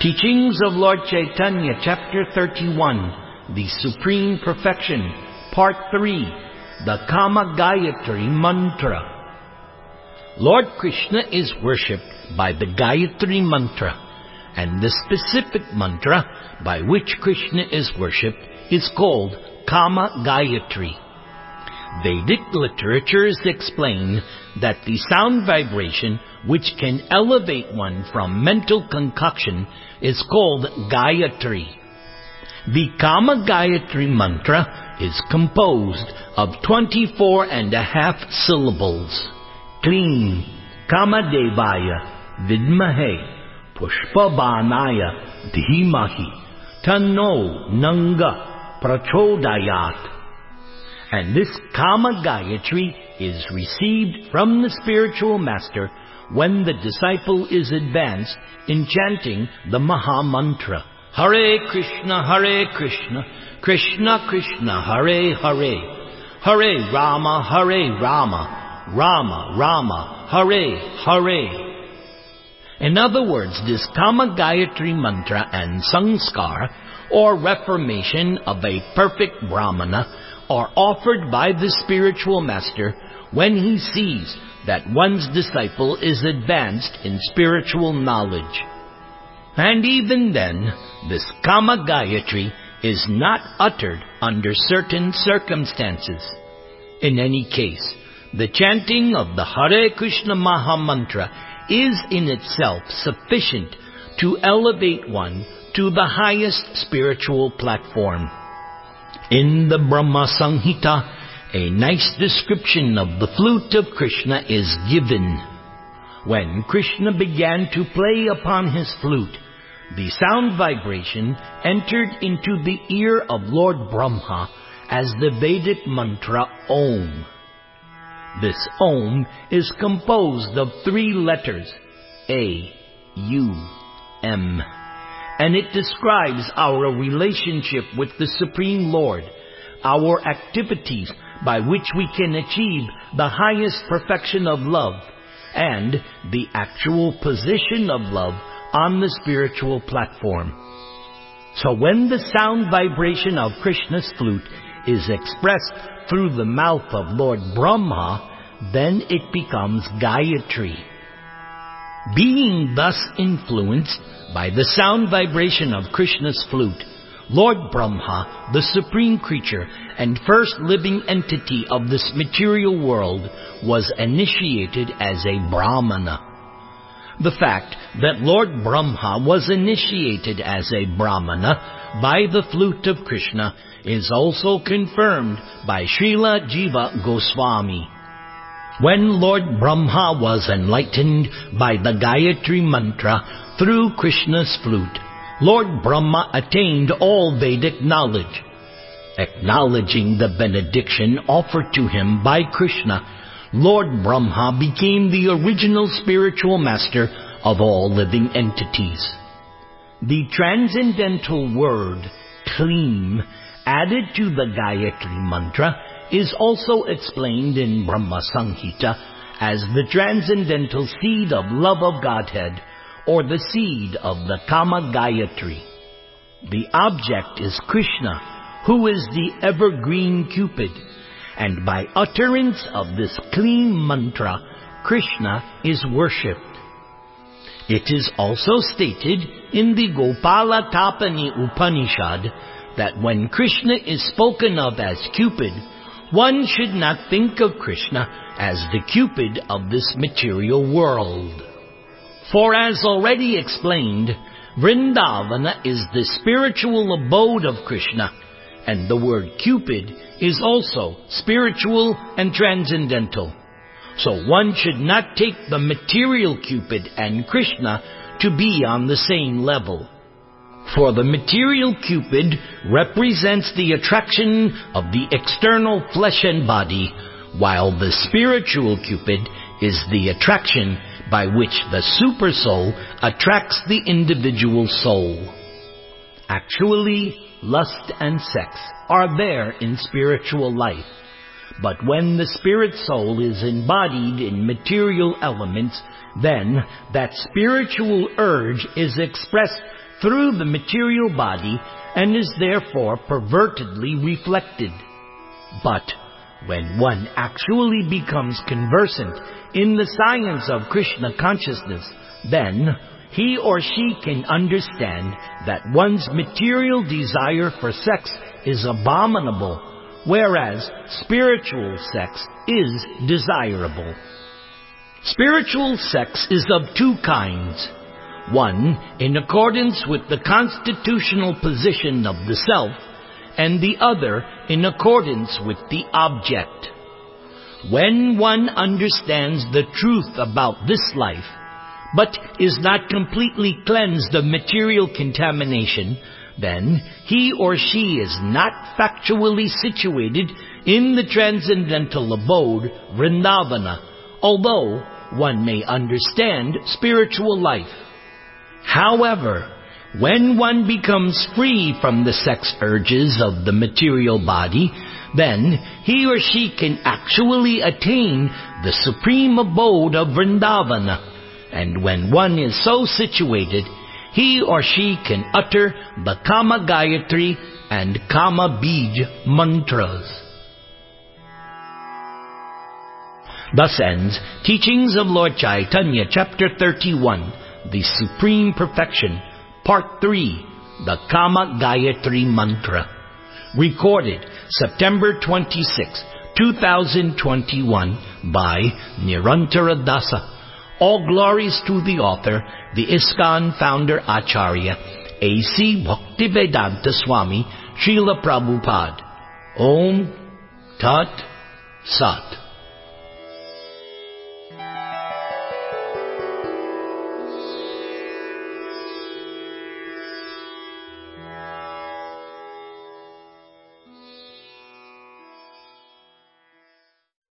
Teachings of Lord Chaitanya, Chapter 31, The Supreme Perfection, Part 3, The Kama Gayatri Mantra. Lord Krishna is worshipped by the Gayatri Mantra, and the specific mantra by which Krishna is worshipped is called Kama Gayatri. Vedic literatures explain that the sound vibration which can elevate one from mental concoction is called Gayatri. The Kama Gayatri mantra is composed of 24 and a half syllables. Klim Kama Devaya Vidmahe Pushpabanaya Dhimahi Tanno Nanga Prachodayat and this Kama Gayatri is received from the spiritual master when the disciple is advanced in chanting the Maha Mantra. Hare Krishna, Hare Krishna, Krishna Krishna, Hare Hare, Hare Rama, Hare Rama, Rama Rama, Hare Hare. In other words, this Kama Gayatri Mantra and Sanskar, or reformation of a perfect Brahmana, are offered by the spiritual master when he sees that one's disciple is advanced in spiritual knowledge. And even then, this Kama Gayatri is not uttered under certain circumstances. In any case, the chanting of the Hare Krishna Maha Mantra is in itself sufficient to elevate one to the highest spiritual platform. In the Brahma Samhita, a nice description of the flute of Krishna is given. When Krishna began to play upon his flute, the sound vibration entered into the ear of Lord Brahma as the Vedic mantra Om. This Om is composed of three letters, A, U, M and it describes our relationship with the Supreme Lord, our activities by which we can achieve the highest perfection of love, and the actual position of love on the spiritual platform. So when the sound vibration of Krishna's flute is expressed through the mouth of Lord Brahma, then it becomes Gayatri. Being thus influenced by the sound vibration of Krishna's flute, Lord Brahma, the supreme creature and first living entity of this material world, was initiated as a Brahmana. The fact that Lord Brahma was initiated as a Brahmana by the flute of Krishna is also confirmed by Srila Jiva Goswami. When Lord Brahma was enlightened by the Gayatri mantra through Krishna's flute, Lord Brahma attained all Vedic knowledge. Acknowledging the benediction offered to him by Krishna, Lord Brahma became the original spiritual master of all living entities. The transcendental word, Klim, added to the Gayatri mantra is also explained in Brahma Samhita as the transcendental seed of love of Godhead or the seed of the Kama Gayatri. The object is Krishna, who is the evergreen Cupid, and by utterance of this Klim mantra, Krishna is worshipped. It is also stated in the Gopala Tapani Upanishad that when Krishna is spoken of as Cupid, one should not think of Krishna as the Cupid of this material world. For as already explained, Vrindavana is the spiritual abode of Krishna, and the word Cupid is also spiritual and transcendental. So one should not take the material Cupid and Krishna to be on the same level. For the material Cupid represents the attraction of the external flesh and body, while the spiritual Cupid is the attraction by which the supersoul attracts the individual soul. Actually, lust and sex are there in spiritual life, But when the spirit soul is embodied in material elements, then that spiritual urge is expressed through the material body and is therefore pervertedly reflected. But when one actually becomes conversant in the science of Krishna consciousness, then he or she can understand that one's material desire for sex is abominable, whereas spiritual sex is desirable. Spiritual sex is of two kinds. One, in accordance with the constitutional position of the self, and the other in accordance with the object. When one understands the truth about this life, but is not completely cleansed of material contamination, then he or she is not factually situated in the transcendental abode, Vrindavana, although one may understand spiritual life. However, when one becomes free from the sex urges of the material body, then he or she can actually attain the supreme abode of Vrindavana. And when one is so situated, he or she can utter the Kama Gayatri and Kama Bij mantras. Thus ends Teachings of Lord Chaitanya, Chapter 31, The Supreme Perfection, Part 3, The Kama Gayatri Mantra. Recorded September 26, 2021 by Nirantara Dasa. All glories to the author, the ISKCON founder Acharya, A.C. Bhaktivedanta Swami, Srila Prabhupada. Om Tat Sat.